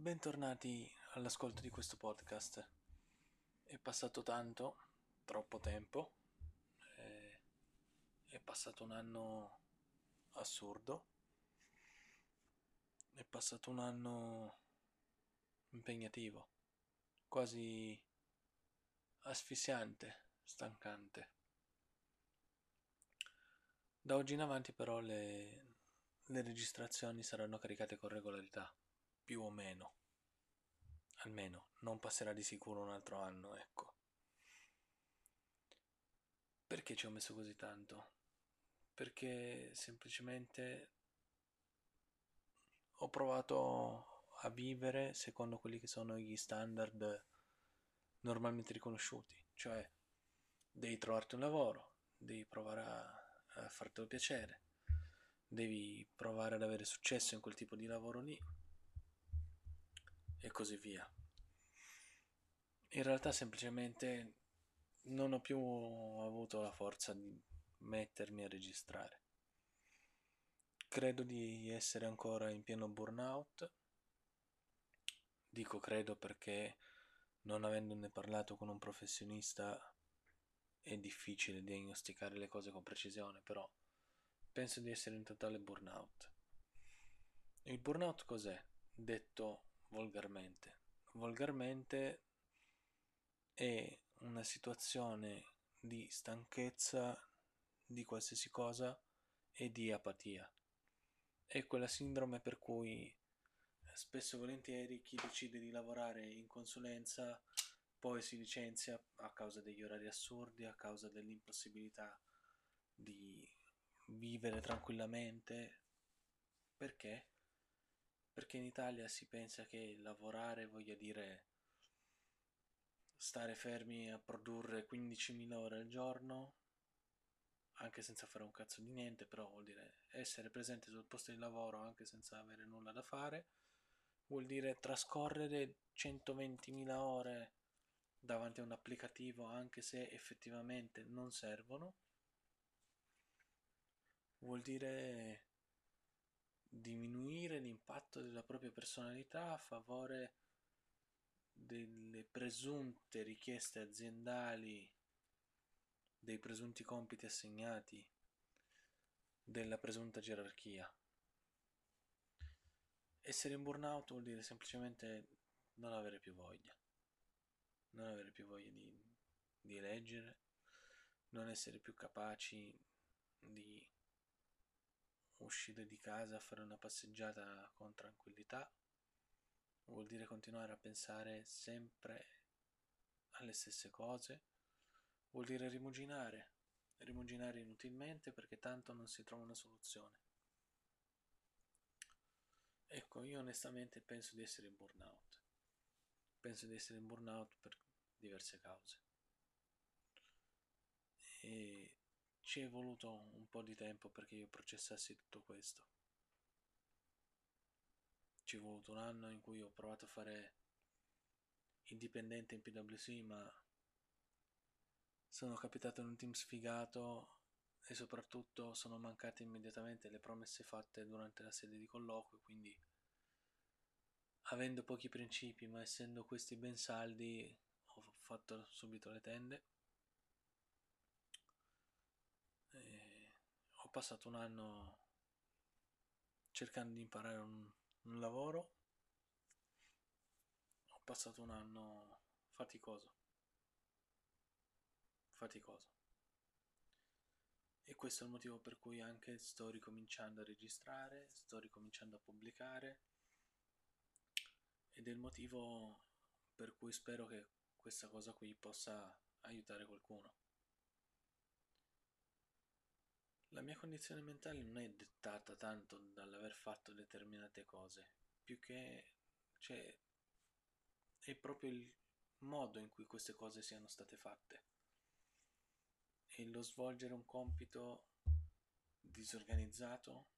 Bentornati all'ascolto di questo podcast. È passato tanto, troppo tempo, eh, è passato un anno assurdo, è passato un anno impegnativo, quasi asfissiante, stancante. Da oggi in avanti però le, le registrazioni saranno caricate con regolarità più o meno. Almeno non passerà di sicuro un altro anno, ecco. Perché ci ho messo così tanto? Perché semplicemente ho provato a vivere secondo quelli che sono gli standard normalmente riconosciuti, cioè devi trovarti un lavoro, devi provare a, a fartelo piacere, devi provare ad avere successo in quel tipo di lavoro lì e così via. In realtà semplicemente non ho più avuto la forza di mettermi a registrare. Credo di essere ancora in pieno burnout. Dico credo perché non avendone parlato con un professionista è difficile diagnosticare le cose con precisione, però penso di essere in totale burnout. Il burnout cos'è? Detto volgarmente. Volgarmente è una situazione di stanchezza di qualsiasi cosa e di apatia. È quella sindrome per cui spesso e volentieri chi decide di lavorare in consulenza poi si licenzia a causa degli orari assurdi, a causa dell'impossibilità di vivere tranquillamente. Perché? Perché in Italia si pensa che lavorare voglia dire stare fermi a produrre 15.000 ore al giorno, anche senza fare un cazzo di niente, però vuol dire essere presente sul posto di lavoro anche senza avere nulla da fare, vuol dire trascorrere 120.000 ore davanti a un applicativo anche se effettivamente non servono, vuol dire diminuire l'impatto della propria personalità a favore delle presunte richieste aziendali, dei presunti compiti assegnati, della presunta gerarchia. Essere in burnout vuol dire semplicemente non avere più voglia, non avere più voglia di, di leggere, non essere più capaci di uscire di casa a fare una passeggiata con tranquillità vuol dire continuare a pensare sempre alle stesse cose, vuol dire rimuginare, rimuginare inutilmente perché tanto non si trova una soluzione. Ecco, io onestamente penso di essere in burnout. Penso di essere in burnout per diverse cause. E ci è voluto un po' di tempo perché io processassi tutto questo. Ci è voluto un anno in cui ho provato a fare indipendente in PwC, ma sono capitato in un team sfigato e soprattutto sono mancate immediatamente le promesse fatte durante la sede di colloquio, quindi avendo pochi principi ma essendo questi ben saldi ho fatto subito le tende e ho passato un anno cercando di imparare un, un lavoro. Ho passato un anno faticoso. Faticoso. E questo è il motivo per cui anche sto ricominciando a registrare, sto ricominciando a pubblicare ed è il motivo per cui spero che questa cosa qui possa aiutare qualcuno. La mia condizione mentale non è dettata tanto dall'aver fatto determinate cose, più che cioè, è proprio il modo in cui queste cose siano state fatte. E lo svolgere un compito disorganizzato,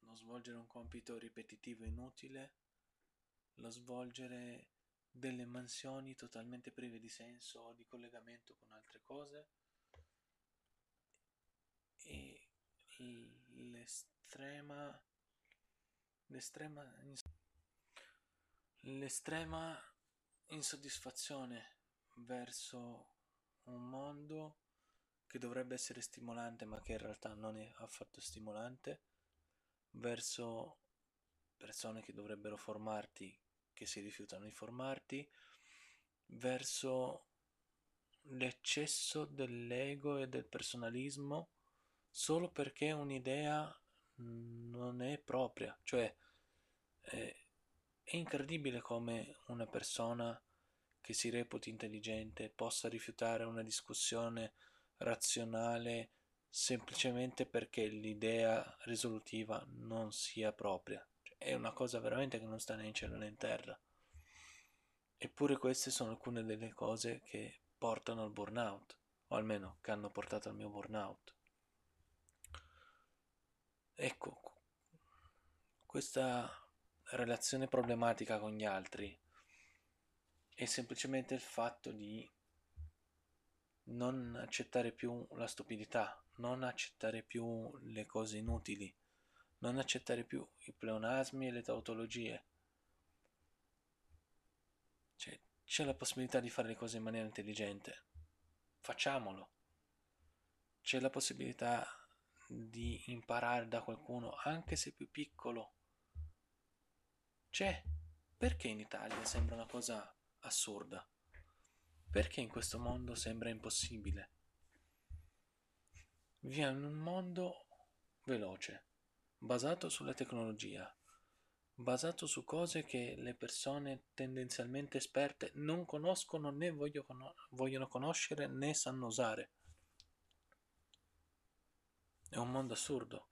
lo svolgere un compito ripetitivo e inutile, lo svolgere delle mansioni totalmente prive di senso o di collegamento con altre cose e l'estrema l'estrema l'estrema insoddisfazione verso un mondo che dovrebbe essere stimolante ma che in realtà non è affatto stimolante, verso persone che dovrebbero formarti che si rifiutano di formarti, verso l'eccesso dell'ego e del personalismo solo perché un'idea non è propria, cioè è, è incredibile come una persona che si reputi intelligente possa rifiutare una discussione razionale semplicemente perché l'idea risolutiva non sia propria. Cioè, è una cosa veramente che non sta né in cielo né in terra. Eppure queste sono alcune delle cose che portano al burnout, o almeno che hanno portato al mio burnout. Ecco, questa relazione problematica con gli altri è semplicemente il fatto di non accettare più la stupidità, non accettare più le cose inutili, non accettare più i pleonasmi e le tautologie. Cioè, c'è la possibilità di fare le cose in maniera intelligente. Facciamolo. C'è la possibilità di imparare da qualcuno, anche se più piccolo. C'è. Perché in Italia sembra una cosa assurda? Perché in questo mondo sembra impossibile? Viviamo in un mondo veloce, basato sulla tecnologia, basato su cose che le persone tendenzialmente esperte non conoscono né vogliono conoscere né sanno usare. È un mondo assurdo.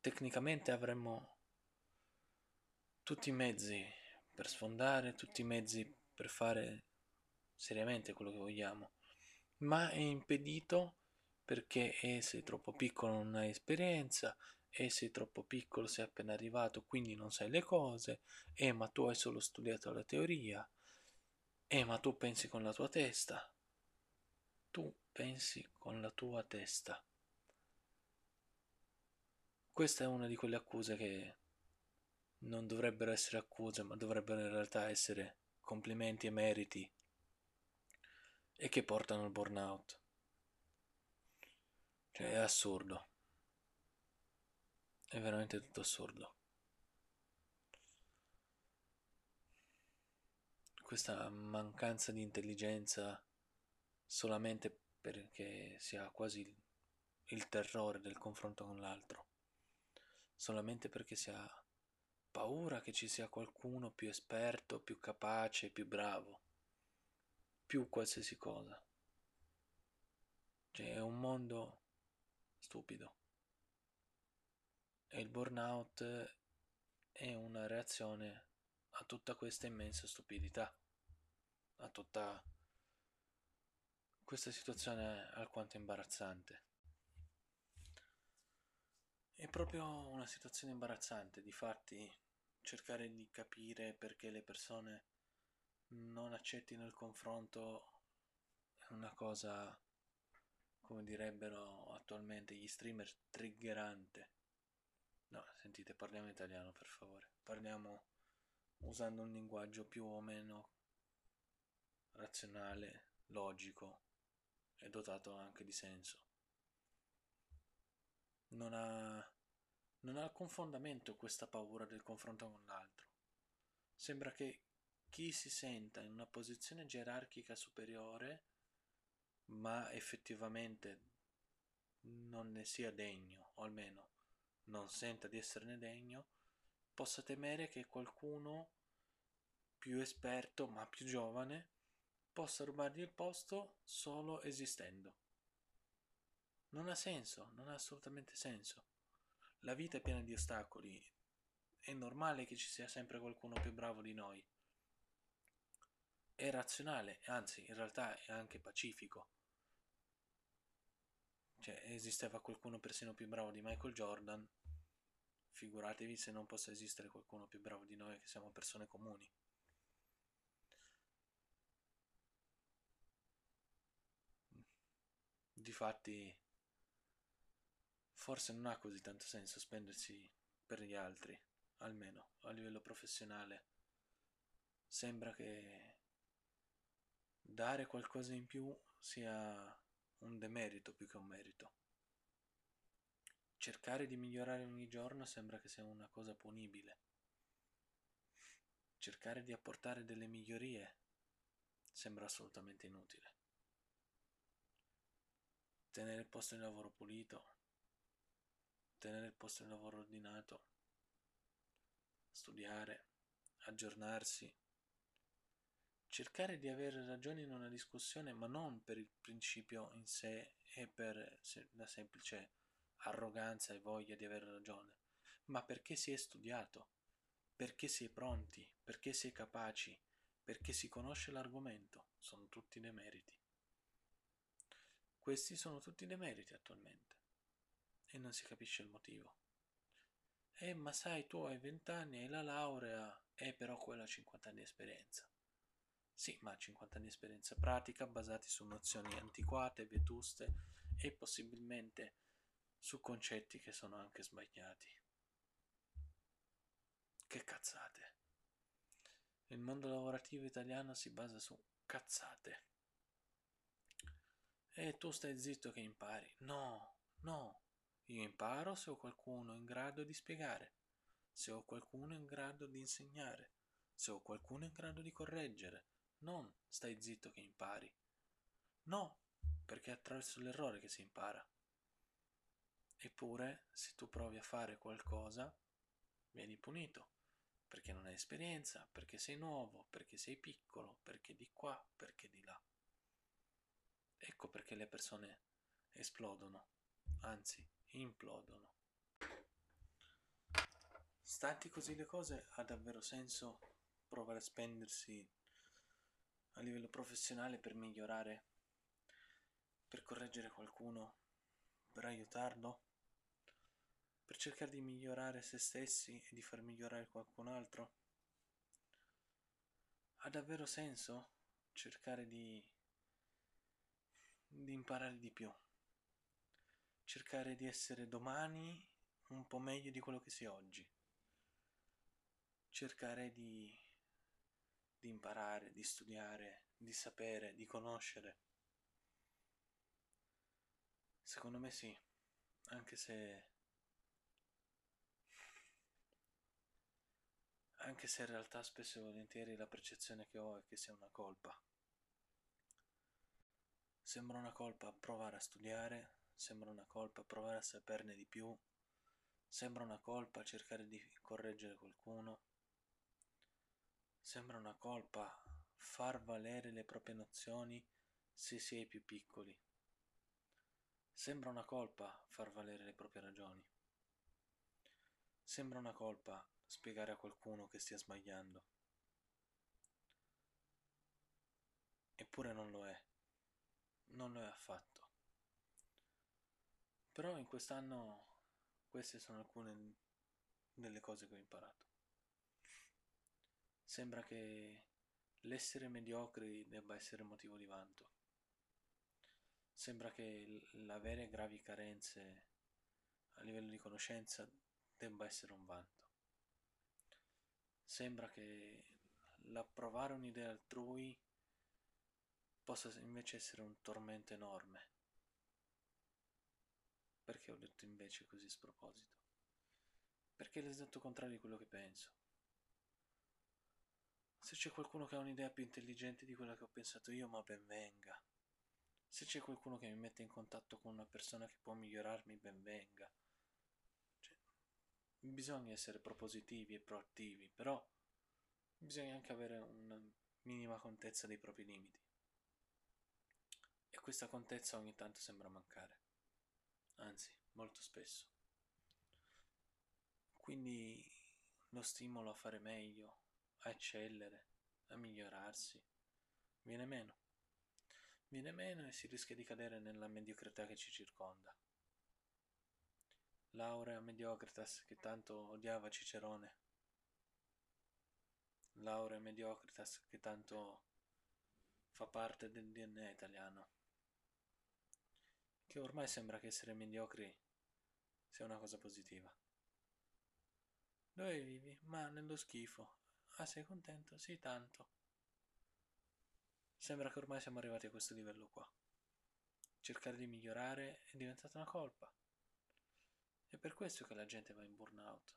Tecnicamente avremmo tutti i mezzi per sfondare, tutti i mezzi per fare seriamente quello che vogliamo, ma è impedito perché e sei troppo piccolo non hai esperienza, e sei troppo piccolo sei appena arrivato quindi non sai le cose, e ma tu hai solo studiato la teoria, e ma tu pensi con la tua testa, tu pensi con la tua testa. Questa è una di quelle accuse che non dovrebbero essere accuse, ma dovrebbero in realtà essere complimenti e meriti e che portano al burnout. Cioè è assurdo. È veramente tutto assurdo. Questa mancanza di intelligenza solamente perché si ha quasi il terrore del confronto con l'altro, solamente perché si ha paura che ci sia qualcuno più esperto, più capace, più bravo più qualsiasi cosa. Cioè è un mondo stupido. E il burnout è una reazione a tutta questa immensa stupidità, a tutta questa situazione alquanto imbarazzante. È proprio una situazione imbarazzante, difatti cercare di capire perché le persone non accettino il confronto è una cosa, come direbbero attualmente gli streamer, triggerante. No, sentite, parliamo italiano per favore. Parliamo usando un linguaggio più o meno razionale, logico e dotato anche di senso. Non ha, non ha alcun fondamento questa paura del confronto con l'altro. Sembra che chi si senta in una posizione gerarchica superiore, ma effettivamente non ne sia degno, o almeno non senta di esserne degno, possa temere che qualcuno più esperto, ma più giovane, possa rubargli il posto solo esistendo. Non ha senso, non ha assolutamente senso. La vita è piena di ostacoli. È normale che ci sia sempre qualcuno più bravo di noi è razionale, anzi in realtà è anche pacifico. Cioè, esisteva qualcuno persino più bravo di Michael Jordan, figuratevi se non possa esistere qualcuno più bravo di noi che siamo persone comuni. Difatti, forse non ha così tanto senso spendersi per gli altri, almeno a livello professionale sembra che dare qualcosa in più sia un demerito più che un merito. Cercare di migliorare ogni giorno sembra che sia una cosa punibile. Cercare di apportare delle migliorie sembra assolutamente inutile. Tenere il posto di lavoro pulito, tenere il posto di lavoro ordinato, studiare, aggiornarsi, cercare di avere ragione in una discussione, ma non per il principio in sé e per la semplice arroganza e voglia di avere ragione, ma perché si è studiato, perché si è pronti, perché si è capaci, perché si conosce l'argomento. Sono tutti demeriti. Questi sono tutti demeriti attualmente e non si capisce il motivo. Eh, ma sai, tu hai 20 anni, hai la laurea, e però quella ha 50 anni di esperienza. Sì, ma 50 anni di esperienza pratica basati su nozioni antiquate, vetuste e possibilmente su concetti che sono anche sbagliati. Che cazzate. Il mondo lavorativo italiano si basa su cazzate. E tu stai zitto che impari. No, no. Io imparo se ho qualcuno in grado di spiegare, se ho qualcuno in grado di insegnare, se ho qualcuno in grado di correggere, non stai zitto che impari. No, perché è attraverso l'errore che si impara. Eppure, se tu provi a fare qualcosa, vieni punito, perché non hai esperienza, perché sei nuovo, perché sei piccolo, perché di qua, perché di là. Ecco perché le persone esplodono, anzi implodono. Stanti così le cose, ha davvero senso provare a spendersi a livello professionale per migliorare, per correggere qualcuno, per aiutarlo, per cercare di migliorare se stessi e di far migliorare qualcun altro? Ha davvero senso cercare di, di imparare di più? Cercare di essere domani un po' meglio di quello che è oggi? Cercare di di imparare, di studiare, di sapere, di conoscere. Secondo me sì, anche se... anche se in realtà spesso e volentieri la percezione che ho è che sia una colpa. Sembra una colpa provare a studiare, sembra una colpa provare a saperne di più, sembra una colpa cercare di correggere qualcuno, Sembra una colpa far valere le proprie nozioni se si è più piccoli. Sembra una colpa far valere le proprie ragioni. Sembra una colpa spiegare a qualcuno che stia sbagliando. Eppure non lo è. Non lo è affatto. Però in quest'anno queste sono alcune delle cose che ho imparato. Sembra che l'essere mediocri debba essere motivo di vanto. Sembra che l'avere gravi carenze a livello di conoscenza debba essere un vanto. Sembra che l'approvare un'idea altrui possa invece essere un tormento enorme. Perché ho detto invece così sproposito? Perché è l'esatto contrario di quello che penso. Se c'è qualcuno che ha un'idea più intelligente di quella che ho pensato io, ma ben venga. Se c'è qualcuno che mi mette in contatto con una persona che può migliorarmi, ben venga. Cioè, bisogna essere propositivi e proattivi, però bisogna anche avere una minima contezza dei propri limiti. E questa contezza ogni tanto sembra mancare. Anzi, molto spesso. Quindi lo stimolo a fare meglio, a eccellere, a migliorarsi, viene meno. Viene meno e si rischia di cadere nella mediocrità che ci circonda. Laurea mediocritas che tanto odiava Cicerone. Laurea mediocritas che tanto fa parte del DNA italiano. Che ormai sembra che essere mediocri sia una cosa positiva. Dove vivi? Ma nello schifo. Ah, sei contento? Sì, tanto. Sembra che ormai siamo arrivati a questo livello qua. Cercare di migliorare è diventata una colpa. È per questo che la gente va in burnout.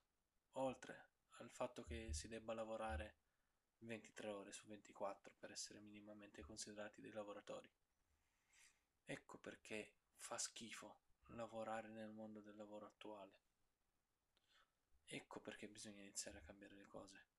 Oltre al fatto che si debba lavorare 23 ore su 24 per essere minimamente considerati dei lavoratori. Ecco perché fa schifo lavorare nel mondo del lavoro attuale. Ecco perché bisogna iniziare a cambiare le cose.